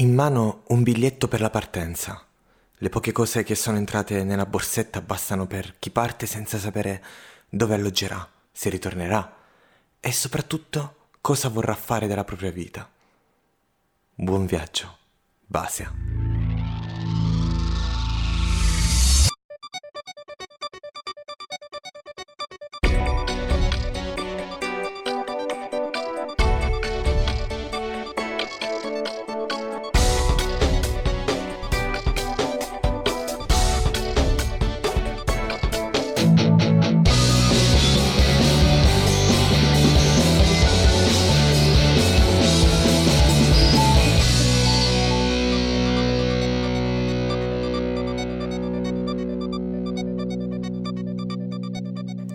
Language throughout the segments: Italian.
In mano un biglietto per la partenza. Le poche cose che sono entrate nella borsetta bastano per chi parte senza sapere dove alloggerà, se ritornerà e soprattutto cosa vorrà fare della propria vita. Buon viaggio, Basia.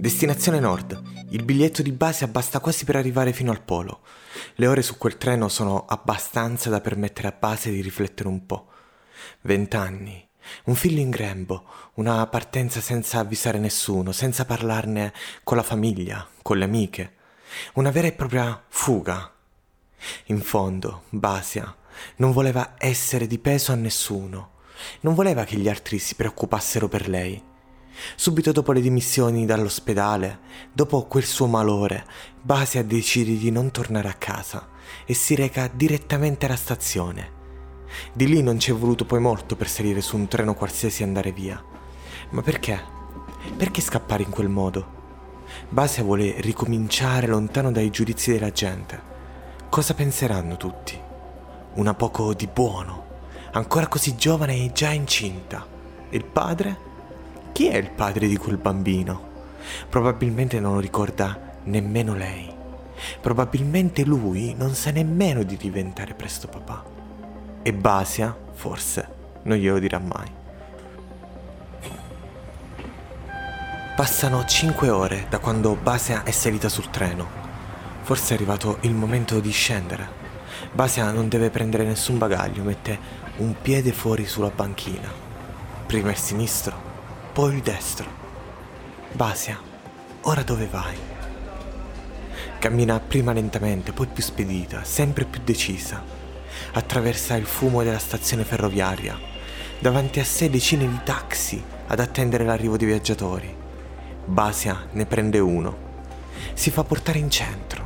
Destinazione nord. Il biglietto di base basta quasi per arrivare fino al polo. Le ore su quel treno sono abbastanza da permettere a base di riflettere un po'. Vent'anni. Un figlio in grembo, una partenza senza avvisare nessuno, senza parlarne con la famiglia, con le amiche. Una vera e propria fuga. In fondo, Basia non voleva essere di peso a nessuno. Non voleva che gli altri si preoccupassero per lei. Subito dopo le dimissioni dall'ospedale, dopo quel suo malore, Basia decide di non tornare a casa e si reca direttamente alla stazione. Di lì non ci è voluto poi molto per salire su un treno qualsiasi e andare via. Ma perché? Perché scappare in quel modo? Basia vuole ricominciare lontano dai giudizi della gente. Cosa penseranno tutti? Una poco di buono, ancora così giovane e già incinta. Il padre? Chi è il padre di quel bambino? Probabilmente non lo ricorda nemmeno lei. Probabilmente lui non sa nemmeno di diventare presto papà. E Basia, forse, non glielo dirà mai. Passano cinque ore da quando Basia è salita sul treno. Forse è arrivato il momento di scendere. Basia non deve prendere nessun bagaglio, mette un piede fuori sulla banchina. Prima il sinistro, poi il destro. Basia, ora dove vai? Cammina prima lentamente, poi più spedita, sempre più decisa. Attraversa il fumo della stazione ferroviaria. Davanti a sé decine di taxi ad attendere l'arrivo dei viaggiatori. Basia ne prende uno. Si fa portare in centro.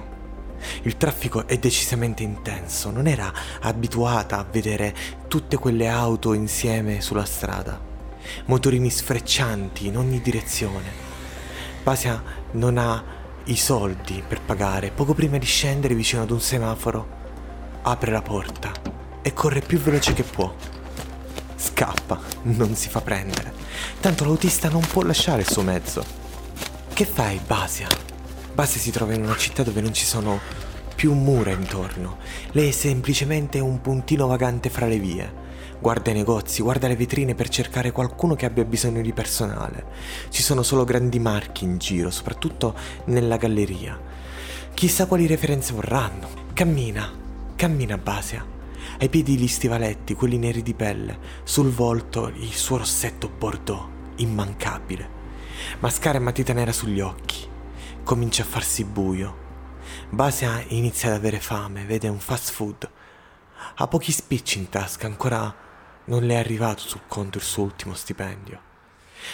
Il traffico è decisamente intenso, non era abituata a vedere tutte quelle auto insieme sulla strada motorini sfreccianti in ogni direzione. Basia non ha i soldi per pagare. Poco prima di scendere vicino ad un semaforo, apre la porta e corre più veloce che può. Scappa, non si fa prendere. Tanto l'autista non può lasciare il suo mezzo. Che fai, Basia? Basia si trova in una città dove non ci sono più mura intorno. Lei è semplicemente un puntino vagante fra le vie. Guarda i negozi, guarda le vetrine per cercare qualcuno che abbia bisogno di personale. Ci sono solo grandi marchi in giro, soprattutto nella galleria. Chissà quali referenze vorranno. Cammina, cammina Basia. Ai piedi gli stivaletti, quelli neri di pelle, sul volto il suo rossetto bordeaux, immancabile. Mascara e matita nera sugli occhi. Comincia a farsi buio. Basia inizia ad avere fame, vede un fast food. Ha pochi spicci in tasca, ancora non le è arrivato sul conto il suo ultimo stipendio.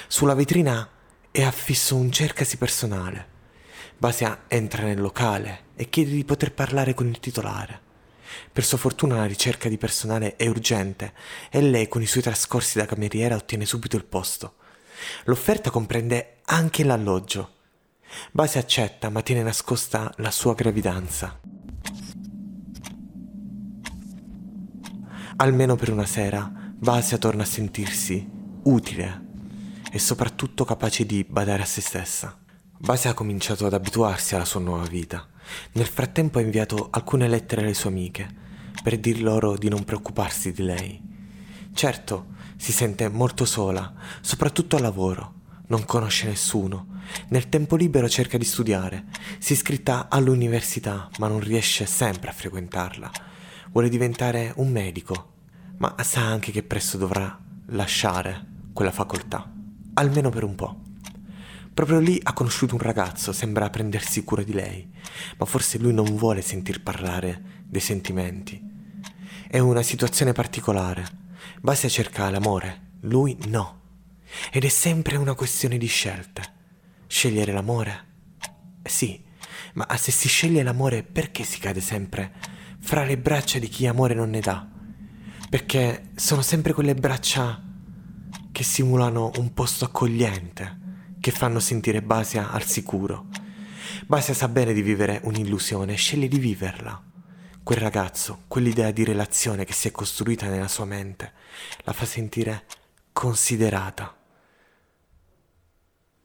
Sulla vetrina è affisso un cercasi personale. Basia entra nel locale e chiede di poter parlare con il titolare. Per sua fortuna la ricerca di personale è urgente e lei con i suoi trascorsi da cameriera ottiene subito il posto. L'offerta comprende anche l'alloggio. Basia accetta ma tiene nascosta la sua gravidanza. Almeno per una sera Basia torna a sentirsi utile e soprattutto capace di badare a se stessa. Basia ha cominciato ad abituarsi alla sua nuova vita. Nel frattempo ha inviato alcune lettere alle sue amiche per dir loro di non preoccuparsi di lei. Certo, si sente molto sola, soprattutto al lavoro. Non conosce nessuno. Nel tempo libero cerca di studiare. Si è iscritta all'università, ma non riesce sempre a frequentarla. Vuole diventare un medico ma sa anche che presto dovrà lasciare quella facoltà, almeno per un po'. Proprio lì ha conosciuto un ragazzo, sembra prendersi cura di lei, ma forse lui non vuole sentir parlare dei sentimenti. È una situazione particolare. Basia cerca l'amore, lui no. Ed è sempre una questione di scelte. Scegliere l'amore? Sì, ma se si sceglie l'amore perché si cade sempre fra le braccia di chi amore non ne dà? Perché sono sempre quelle braccia che simulano un posto accogliente, che fanno sentire Basia al sicuro. Basia sa bene di vivere un'illusione, sceglie di viverla. Quel ragazzo, quell'idea di relazione che si è costruita nella sua mente, la fa sentire considerata.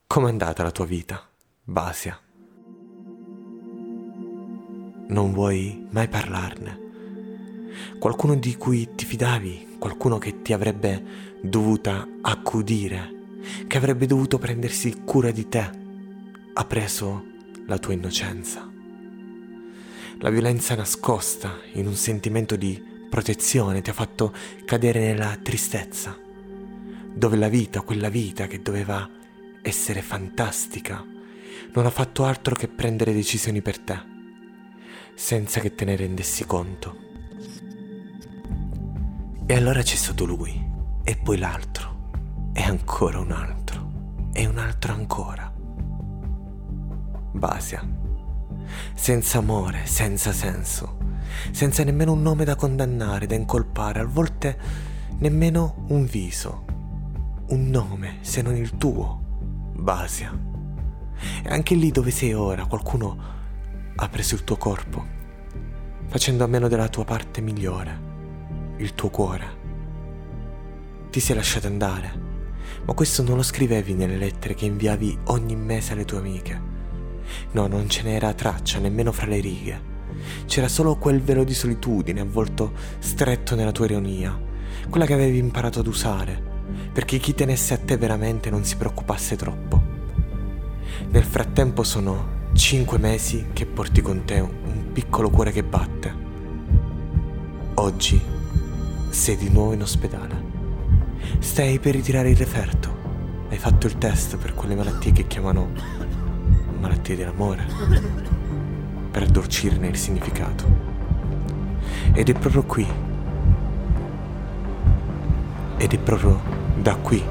Com'è andata la tua vita, Basia? Non vuoi mai parlarne. Qualcuno di cui ti fidavi, qualcuno che ti avrebbe dovuta accudire, che avrebbe dovuto prendersi cura di te, ha preso la tua innocenza. La violenza nascosta in un sentimento di protezione ti ha fatto cadere nella tristezza, dove la vita, quella vita che doveva essere fantastica, non ha fatto altro che prendere decisioni per te, senza che te ne rendessi conto. E allora c'è stato lui, e poi l'altro, e ancora un altro, e un altro ancora. Basia. Senza amore, senza senso, senza nemmeno un nome da condannare, da incolpare, a volte nemmeno un viso, un nome se non il tuo, Basia. E anche lì dove sei ora qualcuno ha preso il tuo corpo, facendo a meno della tua parte migliore, il tuo cuore. Ti sei lasciato andare, ma questo non lo scrivevi nelle lettere che inviavi ogni mese alle tue amiche No, non ce n'era traccia nemmeno fra le righe. C'era solo quel velo di solitudine avvolto stretto nella tua ironia, quella che avevi imparato ad usare, perché chi tenesse a te veramente non si preoccupasse troppo. Nel frattempo sono cinque mesi che porti con te un piccolo cuore che batte. Oggi sei di nuovo in ospedale. Stai per ritirare il referto. Hai fatto il test per quelle malattie che chiamano malattie dell'amore, per addolcirne il significato. Ed è proprio qui, ed è proprio da qui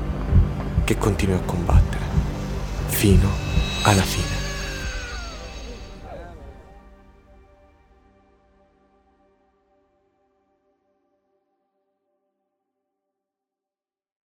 che continui a combattere, fino alla fine.